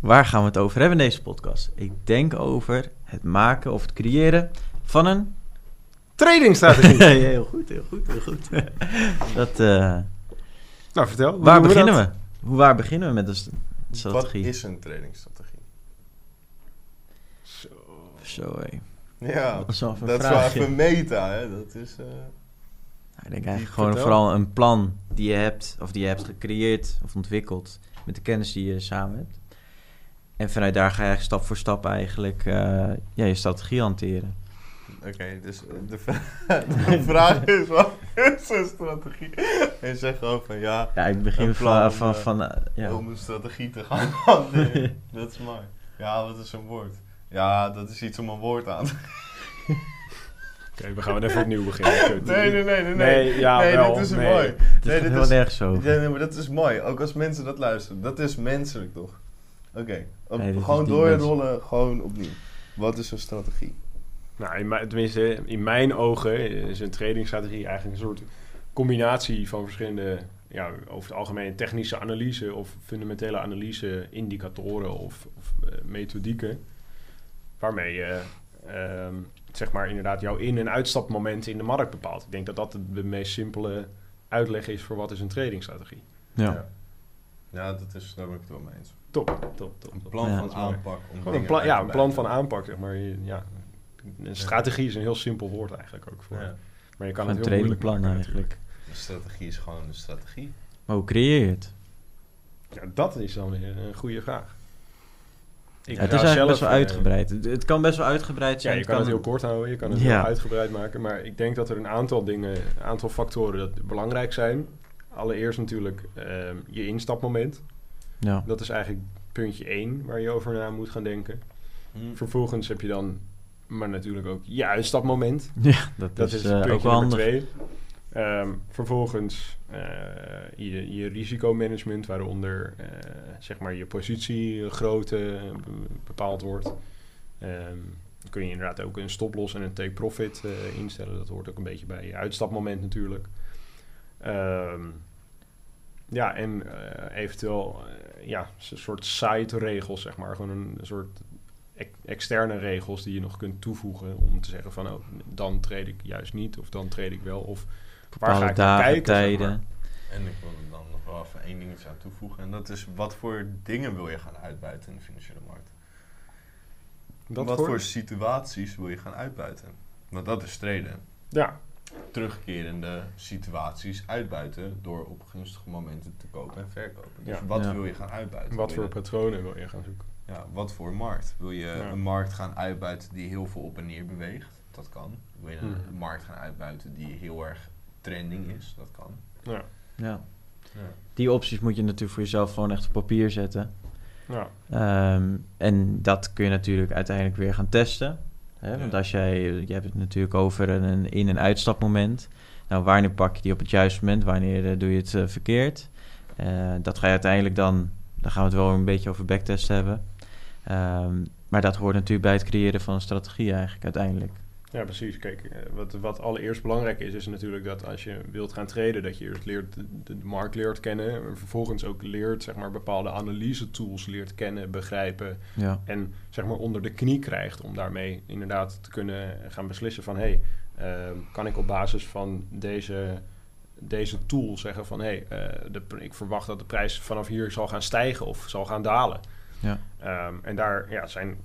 waar gaan we het over hebben in deze podcast? Ik denk over het maken of het creëren van een... Tradingstrategie. heel goed, heel goed, heel goed. dat, eh, nou, vertel. waar we beginnen we? Hoe, waar beginnen we met de st- strategie? Wat is een trainingsstrategie? Zo, hé. Ja, Dat is wel even een dat is wel vraagje. even meta, hè. Dat is... eh, Nou, ik denk eigenlijk gewoon vertel. vooral een plan die je hebt, of die je hebt gecreëerd of ontwikkeld met de kennis die je samen hebt. En vanuit daar ga je stap voor stap eigenlijk eh, ja, je strategie hanteren. Oké, dus de, vra- de vraag is, wat is een strategie? En je zegt gewoon van, ja, Ja, ik begin van, van, eh, van, eh, ja. om een strategie te gaan hanteren. dat is mooi. Ja, wat is een woord? Ja, dat is iets om een woord aan te Oké, we gaan weer even opnieuw beginnen. Nee, nee, nee, nee. Nee, Nee, ja, nee wel, dit is nee. mooi. Het Nee, dit is, nergens over. Ja, nee, maar dat is mooi. Ook als mensen dat luisteren. Dat is menselijk, toch? Oké, Nee, gewoon doorrollen, gewoon opnieuw. Wat is een strategie? Nou, in mijn, tenminste, in mijn ogen is een tradingstrategie eigenlijk een soort combinatie van verschillende, ja, over het algemeen technische analyse of fundamentele analyse, indicatoren of, of eh, methodieken, waarmee je ehm, zeg maar inderdaad jouw in- en uitstapmomenten in de markt bepaalt. Ik denk dat dat de, de meest simpele uitleg is voor wat is een tradingstrategie. Ja. Ja, dat is, daar ben ik het wel mee eens. Top, top, top. Een plan Ja, van aanpak. Om Gewoon een, plan, ja, een plan van aanpak, zeg maar. Ja, een strategie is een heel simpel woord eigenlijk ook voor. Ja. Maar je kan Een het heel moeilijk maken eigenlijk. Een strategie is gewoon een strategie. Maar hoe creëer je het? Ja, dat is dan weer een goede vraag. Ik Ja, het is eigenlijk zelf, best wel eh, uitgebreid. Het, het kan best wel uitgebreid Ja, zijn. je kan het heel kort houden, je kan het Ja. heel uitgebreid maken. Maar ik denk dat er een aantal dingen, een aantal factoren dat belangrijk zijn. Allereerst natuurlijk ehm, je instapmoment. Ja. Dat is eigenlijk puntje 1 waar je over na moet gaan denken. Vervolgens heb je dan, maar natuurlijk ook je uitstapmoment. ja, dat, Dat is, is, eh, ook puntje wel twee. Ehm, vervolgens eh, je, je risicomanagement, waaronder eh, zeg maar je positiegrootte eh, be- bepaald wordt. Ehm, dan kun je inderdaad ook een stoploss en een take profit eh, instellen. Dat hoort ook een beetje bij je uitstapmoment natuurlijk. Ehm, ja, en eh, eventueel eh, ja, een soort side regels, zeg maar. Gewoon een soort ex- externe regels die je nog kunt toevoegen om te zeggen van oh, dan treed ik juist niet of dan treed ik wel of waar ga Bepaalde ik dagen, kijken, zeg tijden. maar. En ik wil er dan nog wel even één dingetje aan toevoegen. En dat is, wat voor dingen wil je gaan uitbuiten in de financiële markt? Dat wat voor- voor situaties wil je gaan uitbuiten? Want dat is traden. Ja, Terugkerende situaties uitbuiten door op gunstige momenten te kopen en verkopen. Dus Ja. wat Ja. wil je gaan uitbuiten? wat voor patronen wil je gaan zoeken? Ja, wat voor markt? Wil je Ja. een markt gaan uitbuiten die heel veel op en neer beweegt? Dat kan. Wil je een Mhm. markt gaan uitbuiten die heel erg trending is? Dat kan. Ja, Ja. Ja. Die opties moet je natuurlijk voor jezelf gewoon echt op papier zetten. ja. Ehm, en dat kun je natuurlijk uiteindelijk weer gaan testen. Hè? Want als jij, je hebt het natuurlijk over een, een in- en uitstapmoment. Nou, wanneer pak je die op het juiste moment? Wanneer eh, doe je het eh, verkeerd? Eh, dat ga je uiteindelijk dan, dan gaan we het wel een beetje over backtest hebben. Ehm, maar dat hoort natuurlijk bij het creëren van een strategie eigenlijk uiteindelijk. Ja, precies. Kijk, eh, wat, wat allereerst belangrijk is, is natuurlijk dat als je wilt gaan traden, dat je eerst leert de, de markt leert kennen. En vervolgens ook leert, zeg maar, bepaalde analyse tools leert kennen, begrijpen. Ja, En zeg maar onder de knie krijgt om daarmee inderdaad te kunnen gaan beslissen van hé, hey, ehm, kan ik op basis van deze, deze tool zeggen van hé, hey, eh, de ik verwacht dat de prijs vanaf hier zal gaan stijgen of zal gaan dalen. ja, Ehm, en daar ja, zijn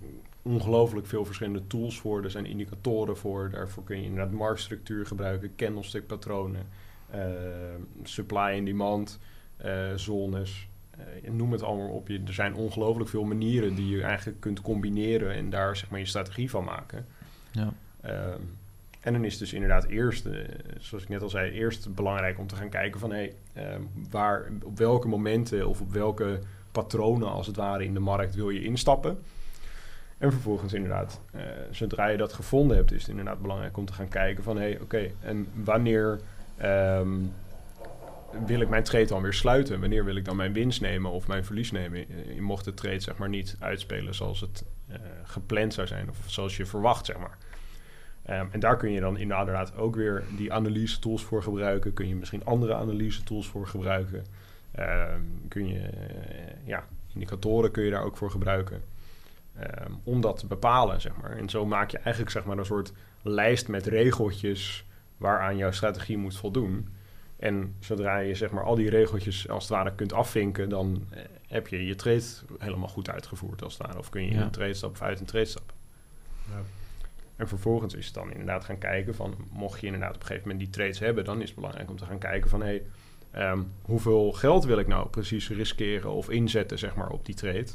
ongelooflijk veel verschillende tools voor. Er zijn indicatoren voor. Daarvoor kun je inderdaad marktstructuur gebruiken, candlestick patronen, ehm, supply en demand, eh, zones. eh, noem het allemaal op. Je, er zijn ongelooflijk veel manieren die je eigenlijk kunt combineren en daar zeg maar je strategie van maken. ja. Ehm, en dan is het dus inderdaad eerst, zoals ik net al zei, eerst belangrijk om te gaan kijken van hé, ehm, waar, op welke momenten of op welke patronen als het ware in de markt wil je instappen. En En vervolgens inderdaad, eh, zodra je dat gevonden hebt, is het inderdaad belangrijk om te gaan kijken van... hé, hey, oké, en wanneer ehm, wil ik mijn trade dan weer sluiten? Wanneer wil ik dan mijn winst nemen of mijn verlies nemen? Eh, mocht de trade zeg maar niet uitspelen zoals het eh, gepland zou zijn of zoals je verwacht, zeg maar. Ehm, en daar kun je dan inderdaad ook weer die analyse tools voor gebruiken. Kun je misschien andere analyse tools voor gebruiken. Ehm, kun je, ja, indicatoren kun je daar ook voor gebruiken. Ehm, om dat te bepalen, zeg maar. En zo maak je eigenlijk zeg maar een soort lijst met regeltjes waaraan jouw strategie moet voldoen. En zodra je zeg maar al die regeltjes als het ware kunt afvinken, dan eh, heb je je trade helemaal goed uitgevoerd als het ware. Of kun je in Ja. een trade stappen of uit een trade stappen. Ja. En vervolgens is het dan inderdaad gaan kijken van, mocht je inderdaad op een gegeven moment die trades hebben, dan is het belangrijk om te gaan kijken van, hé, hey, ehm, hoeveel geld wil ik nou precies riskeren of inzetten, zeg maar, op die trade?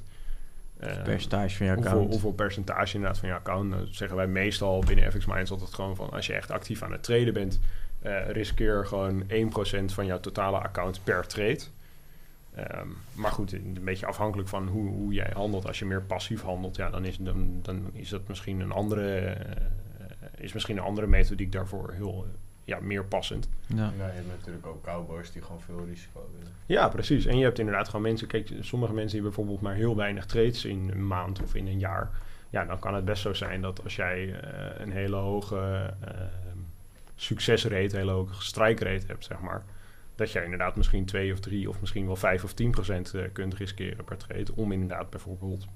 Ehm, percentage van je hoeveel, account. hoeveel percentage inderdaad van je account? Nou, dat zeggen wij meestal binnen FX Minds altijd gewoon van, als je echt actief aan het traden bent, eh, riskeer gewoon 1% van jouw totale account per trade. Ehm, maar goed, een beetje afhankelijk van hoe, hoe jij handelt. Als je meer passief handelt, ja, dan, is, dan, dan is dat misschien een andere, eh, is misschien een andere methodiek daarvoor heel eh, ja, meer passend. Ja. Ja, je hebt natuurlijk ook cowboys die gewoon veel risico willen. Ja, precies. En je hebt inderdaad gewoon mensen, kijk, sommige mensen die bijvoorbeeld maar heel weinig trades in een maand of in een jaar. Ja, dan kan het best zo zijn dat als jij eh, een hele hoge eh, succesrate, een hele hoge strike rate hebt, zeg maar. Dat jij inderdaad misschien 2 of 3 of misschien wel 5 of 10 procent eh, kunt riskeren per trade. Om inderdaad bijvoorbeeld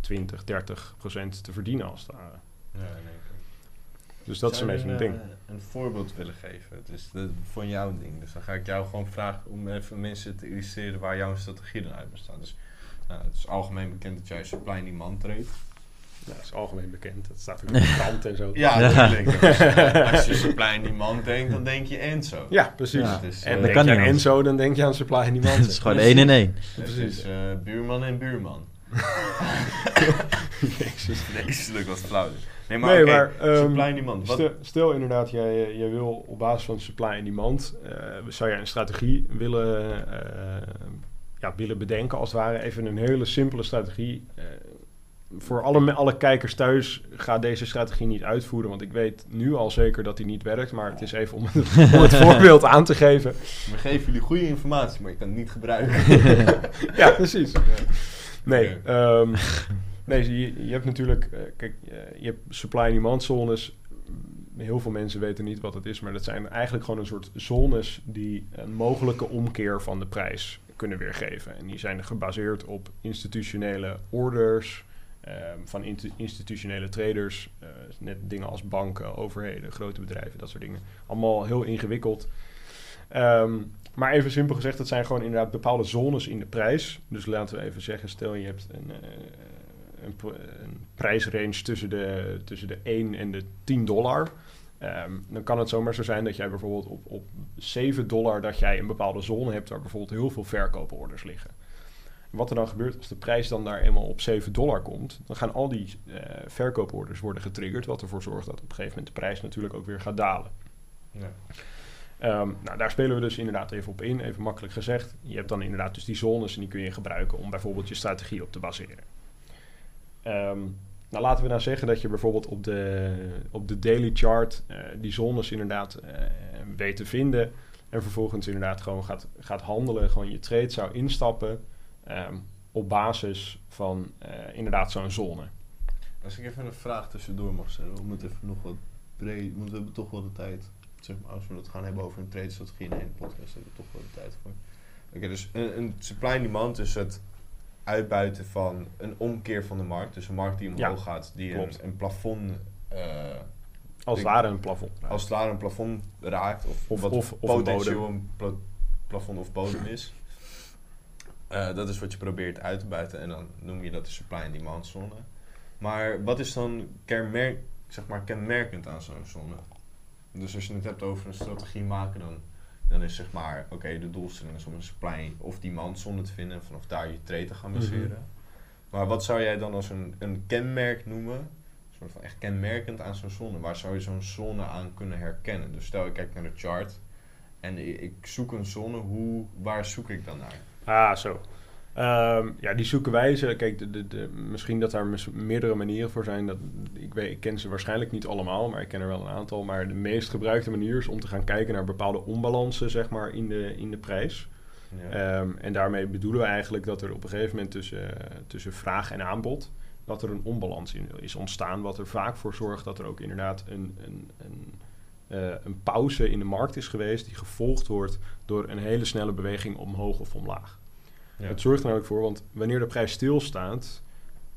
20, 30 procent te verdienen als het ware. Ja, keer. Dus dat is een beetje een ding. eh, een voorbeeld willen geven. Dus dat, van jouw ding. Dus dan ga ik jou gewoon vragen om even mensen te illustreren waar jouw strategie dan uit bestaat. Dus nou, het is algemeen bekend dat jij supply en demand treedt. Ja, dat is algemeen bekend. Dat staat ook in de krant en zo. Ja, Ja. dat denk ik. Eh, als je supply en demand denkt, dan denk je Enzo. Ja, precies. Ja. Dus, En eh, denk kan je aan. Enzo, dan denk je aan supply en demand. Het is gewoon één in één. Het precies. is eh, buurman en buurman. Jezus. Vreselijk wat flauw. Nee, maar, Nee, maar, ehm, supply en demand. Wat, Stel, stel inderdaad, jij, jij wil op basis van supply en demand, eh, zou jij een strategie willen, eh, ja, willen bedenken, als het ware, even een hele simpele strategie. Eh, voor alle, alle kijkers thuis, ga deze strategie niet uitvoeren, want ik weet nu al zeker dat die niet werkt, maar het is even om, het- om het voorbeeld aan te geven. we geven jullie goede informatie, maar je kan het niet gebruiken. Ja, precies. Nee, Oké. nee je, hebt natuurlijk, eh, kijk, eh, je hebt supply demand zones. Heel veel mensen weten niet wat het is, maar dat zijn eigenlijk gewoon een soort zones die een mogelijke omkeer van de prijs kunnen weergeven. En die zijn gebaseerd op institutionele orders ehm, van institutionele traders. eh, net dingen als banken, overheden, grote bedrijven, dat soort dingen. Allemaal heel ingewikkeld. Ehm, maar even simpel gezegd, het zijn gewoon inderdaad bepaalde zones in de prijs. Dus laten we even zeggen, stel je hebt een, een, pr- een prijsrange tussen de, tussen de 1 en de 10 dollar. Ehm, dan kan het zomaar zo zijn dat jij bijvoorbeeld op, op 7 dollar... dat jij een bepaalde zone hebt waar bijvoorbeeld heel veel verkooporders liggen. Wat er dan gebeurt als de prijs dan daar eenmaal op 7 dollar komt... dan gaan al die eh, verkooporders worden getriggerd... wat ervoor zorgt dat op een gegeven moment de prijs natuurlijk ook weer gaat dalen. Ja. Ehm, nou, daar spelen we dus inderdaad even op in, even makkelijk gezegd. Je hebt dan inderdaad dus die zones en die kun je gebruiken om bijvoorbeeld je strategie op te baseren. Ehm, nou, laten we nou zeggen dat je bijvoorbeeld op de, op de daily chart eh, die zones inderdaad eh, weet te vinden. En vervolgens inderdaad gewoon gaat, gaat handelen, gewoon je trade zou instappen ehm, op basis van eh, inderdaad zo'n zone. Als ik even een vraag tussendoor mag stellen, we moeten even nog wat breed, we hebben toch wel de tijd. Zeg maar, als we het gaan hebben over een trade strategie in één podcast, hebben we toch wel de tijd voor. Oké, dus een, een supply and demand is het uitbuiten van een omkeer van de markt. Dus een markt die omhoog Ja, gaat, die een, een plafond, eh, Als het ware een plafond. als het ware een plafond raakt, of, Of- wat of- een potentieel een, pla- plafond of bodem is. Eh, dat is wat je probeert uit te buiten en dan noem je dat de supply and demand zone. Maar wat is dan kenmerk, zeg maar, kenmerkend aan zo'n zone? Dus als je het hebt over een strategie maken, dan, dan is zeg maar, oké, de doelstelling is om een supply of demand zone te vinden en vanaf daar je trade te gaan baseren. Mhm. Maar wat zou jij dan als een, een kenmerk noemen? Een soort van echt kenmerkend aan zo'n zone. Waar zou je zo'n zone aan kunnen herkennen? Dus stel ik kijk naar de chart en ik zoek een zone, hoe, waar zoek ik dan naar? Ah, zo. Ehm, ja, die zoekwijze, kijk, de, de, de, misschien dat daar meerdere manieren voor zijn. Dat, ik, weet, ik ken ze waarschijnlijk niet allemaal, maar ik ken er wel een aantal. Maar de meest gebruikte manier is om te gaan kijken naar bepaalde onbalansen, zeg maar, in de, in de prijs. Ja. Ehm, en daarmee bedoelen we eigenlijk dat er op een gegeven moment tussen, tussen vraag en aanbod... dat er een onbalans in is ontstaan, wat er vaak voor zorgt dat er ook inderdaad een... een, een eh, een pauze in de markt is geweest die gevolgd wordt door een hele snelle beweging omhoog of omlaag. Ja. Het zorgt er namelijk voor, want wanneer de prijs stilstaat,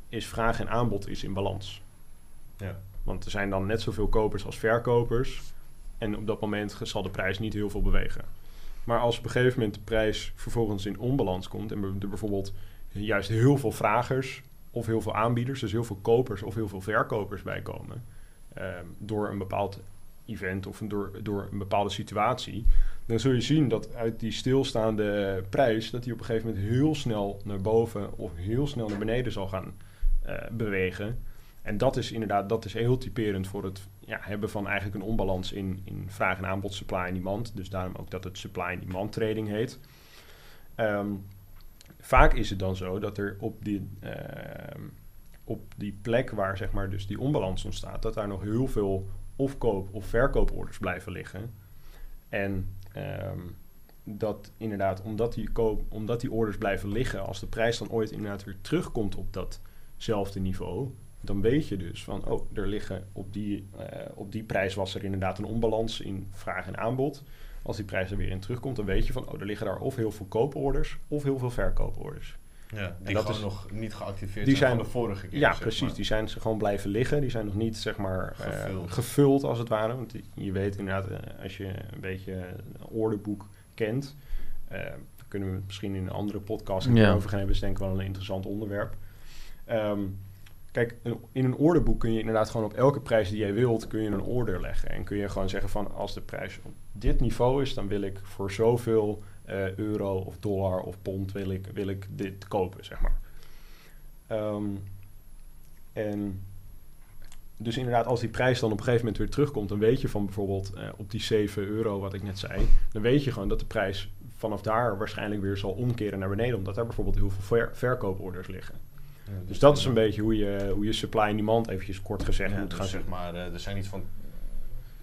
is vraag en aanbod is in balans. Ja. Want er zijn dan net zoveel kopers als verkopers. En op dat moment zal de prijs niet heel veel bewegen. Maar als op een gegeven moment de prijs vervolgens in onbalans komt en er bijvoorbeeld juist heel veel vragers of heel veel aanbieders, dus heel veel kopers of heel veel verkopers bij komen, ehm, door een bepaald event of door, door een bepaalde situatie, dan zul je zien dat uit die stilstaande prijs, dat die op een gegeven moment heel snel naar boven of heel snel naar beneden zal gaan eh, bewegen. En dat is inderdaad, dat is heel typerend voor het ja, hebben van eigenlijk een onbalans in, in vraag en aanbod, supply en demand. Dus daarom ook dat het supply en demand trading heet. Ehm, vaak is het dan zo dat er op die, ehm, op die plek waar zeg maar dus die onbalans ontstaat, dat daar nog heel veel of koop- of verkooporders blijven liggen. En ehm, dat inderdaad, omdat die, koop, omdat die orders blijven liggen, als de prijs dan ooit inderdaad weer terugkomt op datzelfde niveau, dan weet je dus van, oh, er liggen op die, eh, op die prijs was er inderdaad een onbalans in vraag en aanbod. Als die prijs er weer in terugkomt, dan weet je van, oh, er liggen daar of heel veel kooporders of heel veel verkooporders. Ja, die dat gewoon is- nog niet geactiveerd die zijn, zijn- van de vorige keer. Ja, zeg precies. maar. Die zijn ze gewoon blijven liggen. Die zijn nog niet, zeg maar, eh, Gevuld. gevuld als het ware. Want je weet inderdaad, eh, als je een beetje een orderboek kent... daar kunnen we het misschien in een andere podcast Ja. over gaan hebben. is denk ik wel een interessant onderwerp. Ehm, kijk, een- in een orderboek kun je inderdaad gewoon op elke prijs die jij wilt... kun je een order leggen. En kun je gewoon zeggen van, als de prijs op dit niveau is... dan wil ik voor zoveel eh, euro of dollar of pond wil ik, wil ik dit kopen, zeg maar. Ehm, en dus inderdaad, als die prijs dan op een gegeven moment weer terugkomt, dan weet je van bijvoorbeeld eh, op die 7 euro, wat ik net zei, dan weet je gewoon dat de prijs vanaf daar waarschijnlijk weer zal omkeren naar beneden, omdat daar bijvoorbeeld heel veel ver- verkooporders liggen. Ja, Dus dat is een beetje hoe je, hoe je supply en demand eventjes kort gezegd Ja, moet dus gaan zeg zeggen. maar, eh, er zijn iets van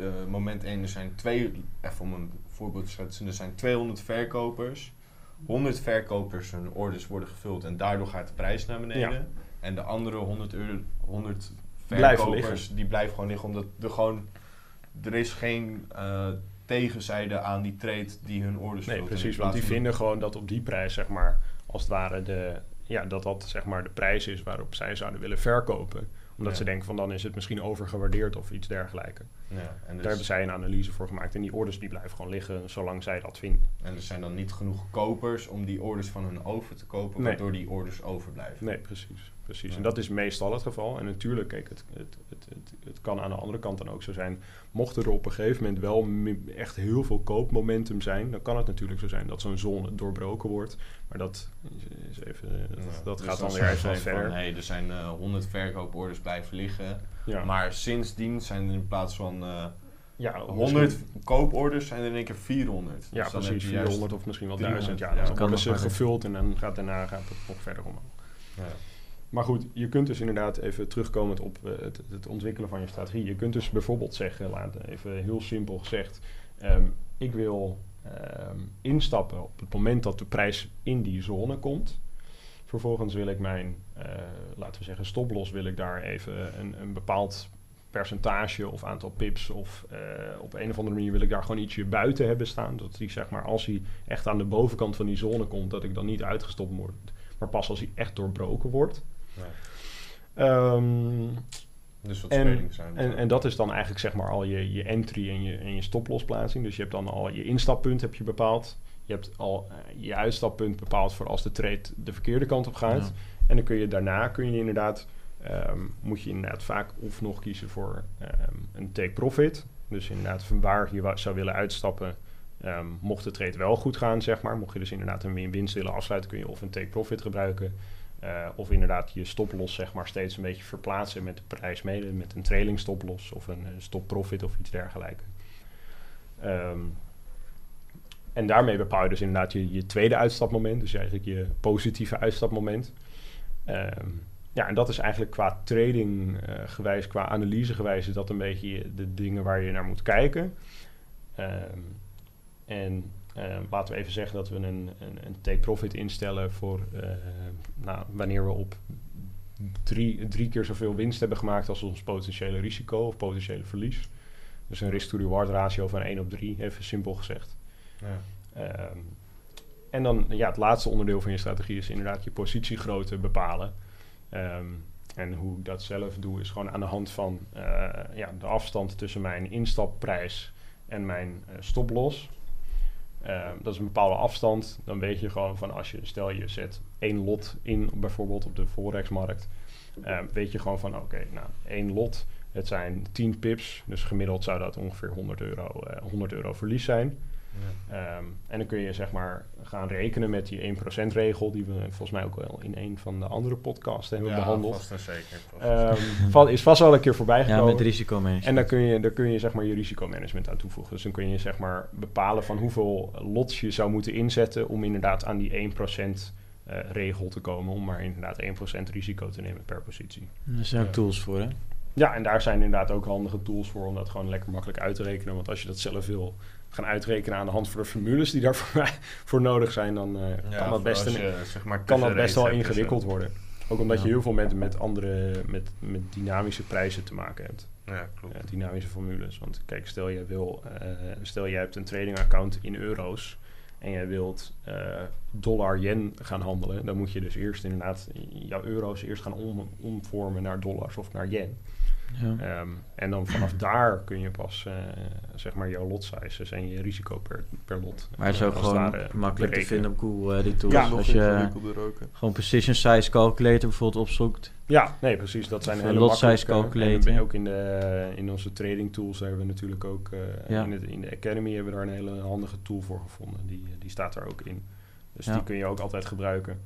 eh, moment 1, er zijn twee, even om een voorbeeld te schetsen, er zijn 200 verkopers. 100 verkopers hun orders worden gevuld en daardoor gaat de prijs naar beneden. Ja. En de andere 100, euro, 100 Blijven verkopers die blijven gewoon liggen omdat er gewoon er is geen eh, tegenzijde aan die trade die hun orders Nee, vult. Precies, want die vinden gewoon dat op die prijs, zeg maar, als het ware de, ja, dat dat zeg maar de prijs is waarop zij zouden willen verkopen. Omdat Ja. ze denken van dan is het misschien overgewaardeerd of iets dergelijks. Ja, en, dus, Daar hebben zij een analyse voor gemaakt. En die orders die blijven gewoon liggen zolang zij dat vinden. en er zijn dan niet genoeg kopers om die orders van hun over te kopen, Nee. waardoor die orders overblijven. Nee, precies. Precies. Ja. En dat is meestal het geval. En natuurlijk, kijk, het, het, het, het, het kan aan de andere kant dan ook zo zijn. Mocht er op een gegeven moment wel echt heel veel koopmomentum zijn, dan kan het natuurlijk zo zijn dat zo'n zone doorbroken wordt. Maar dat is- even, dat, Ja, dat dus gaat dan weer even wat verder. hey, er zijn eh 100 verkooporders blijven liggen. Ja, Maar sindsdien zijn er in plaats van eh, ja, 100 kooporders zijn er in één keer 400. Ja, Dus precies. je juist- 400 of misschien wel 300, 1000. Ja, dan Kan worden ze gevuld en dan gaat daarna gaat het nog verder omhoog. Ja. Maar goed, je kunt dus inderdaad even terugkomend op eh, het, het ontwikkelen van je strategie. Je kunt dus bijvoorbeeld zeggen, laten even heel simpel gezegd, ehm, ik wil ehm, instappen op het moment dat de prijs in die zone komt. Vervolgens wil ik mijn, eh, laten we zeggen, stoploss, wil ik daar even een, een bepaald percentage of aantal pips of eh, op een of andere manier wil ik daar gewoon ietsje buiten hebben staan. Dat die zeg maar als hij echt aan de bovenkant van die zone komt, dat ik dan niet uitgestopt word. Maar pas als hij echt doorbroken wordt. Ehm, Dus wat En- zijn. en, en dat is dan eigenlijk zeg maar al je, je entry en je, en je stoplosplaatsing. Dus je hebt dan al je instappunt heb je bepaald. Je hebt al eh, je uitstappunt bepaald voor als de trade de verkeerde kant op gaat. Ja. En dan kun je daarna kun je inderdaad, ehm, moet je inderdaad vaak of nog kiezen voor ehm, een take profit. Dus inderdaad van waar je zou willen uitstappen. mocht de trade wel goed gaan, zeg maar. Mocht je dus inderdaad een win- winst willen afsluiten, kun je of een take profit gebruiken. Eh, of inderdaad je stoploss zeg maar steeds een beetje verplaatsen met de prijs mede. Met een trailing stoploss of een eh, stop profit of iets dergelijks. Ehm, en daarmee bepaal je dus inderdaad je, je tweede uitstapmoment. Dus eigenlijk je positieve uitstapmoment. Ehm, ja, en dat is eigenlijk qua trading eh, gewijs, qua analyse gewijs, dat een beetje de dingen waar je naar moet kijken. Ehm, en laten we even zeggen dat we een, een, een take-profit instellen voor eh, nou, wanneer we op drie, drie keer zoveel winst hebben gemaakt als ons potentiële risico of potentiële verlies. Dus een risk-to-reward ratio van 1 op 3, even simpel gezegd. Ja. Ehm, en dan ja, het laatste onderdeel van je strategie is inderdaad je positiegrootte bepalen. Ehm, en hoe ik dat zelf doe, is gewoon aan de hand van eh, ja, de afstand tussen mijn instapprijs en mijn uh, stoploss. Ehm, dat is een bepaalde afstand. Dan weet je gewoon van als je, stel je zet één lot in, bijvoorbeeld op de Forexmarkt. Um, weet je gewoon van oké, nou één lot, het zijn 10 pips. Dus gemiddeld zou dat ongeveer 100 euro, uh, 100 euro verlies zijn. Ja. Um, en dan kun je zeg maar gaan rekenen met die 1% regel, die we volgens mij ook wel in een van de andere podcasts hebben Ja, behandeld. vast en zeker. Vast Um, va- is vast wel een keer voorbij Ja, gekomen. met risicomanagement. En dan kun je, daar kun je zeg maar je risicomanagement aan toevoegen. Dus dan kun je zeg maar bepalen van hoeveel lots je zou moeten inzetten om inderdaad aan die 1% eh, regel te komen. Om maar inderdaad 1% risico te nemen per positie. Daar zijn ook Ja. tools voor, hè? Ja, en daar zijn inderdaad ook handige tools voor om dat gewoon lekker makkelijk uit te rekenen. Want als je dat zelf wil gaan uitrekenen aan de hand van de formules die daarvoor voor nodig zijn, dan eh, Ja, kan dat voor best, een, zeg maar, kan dat best wel ingewikkeld worden. Ook omdat je heel veel met, met andere, met, met dynamische prijzen te maken hebt. Ja, klopt. Dynamische formules. Want kijk, stel je wil, eh, stel jij hebt een trading account in euro's en jij wilt eh, dollar yen gaan handelen, dan moet je dus eerst inderdaad jouw euro's eerst gaan om, omvormen naar dollars of naar yen. Ja. Ehm, en dan vanaf daar kun je pas eh, zeg maar jouw lot sizes en je risico per, per lot. Maar het is eh, ook gewoon makkelijk te vinden op Google, eh, die tools. Ja, Als je gewoon precision size calculator bijvoorbeeld opzoekt. Ja, nee, precies. Dat zijn hele eh, lot size calculator. En ook in, de, in onze trading tools hebben we natuurlijk ook... eh, Ja. in, het, in de Academy hebben we daar een hele handige tool voor gevonden. Die, die staat daar ook in. Dus Ja. die kun je ook altijd gebruiken.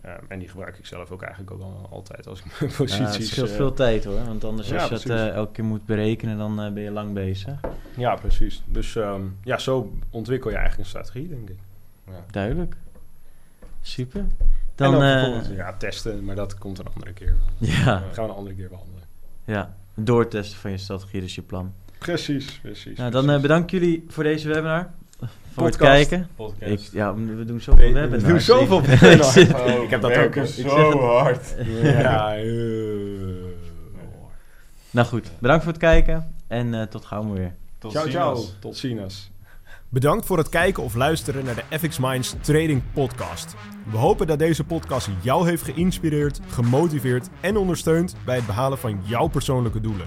Eh, en die gebruik ik zelf ook eigenlijk ook al, altijd als ik mijn Ja, posities... het scheelt eh, veel tijd hoor, want anders ja, als je het precies. eh, elke keer moet berekenen, dan eh, ben je lang bezig. Ja, precies. Dus ehm, ja, zo ontwikkel je eigenlijk een strategie, denk ik. Ja. Duidelijk. Super. Dan, ja, testen, maar dat komt een andere keer ja, Dat gaan we een andere keer behandelen. ja, doortesten van je strategie, dus je plan. Precies, precies. Nou, dan precies. bedankt jullie voor deze webinar. Voor het Podcast. kijken. Podcast. Ik, ja, we doen zoveel We- webinars. doen zoveel Ik- webinars. ik Oh, Ik heb dat ook. Ik zo het. hard. Ja, eh, nou goed, bedankt voor het kijken en eh, tot gauw maar weer. Tot Ciao, ziens. ciao. Tot ziens. Bedankt voor het kijken of luisteren naar de FX Minds Trading Podcast. We hopen dat deze podcast jou heeft geïnspireerd, gemotiveerd en ondersteund bij het behalen van jouw persoonlijke doelen.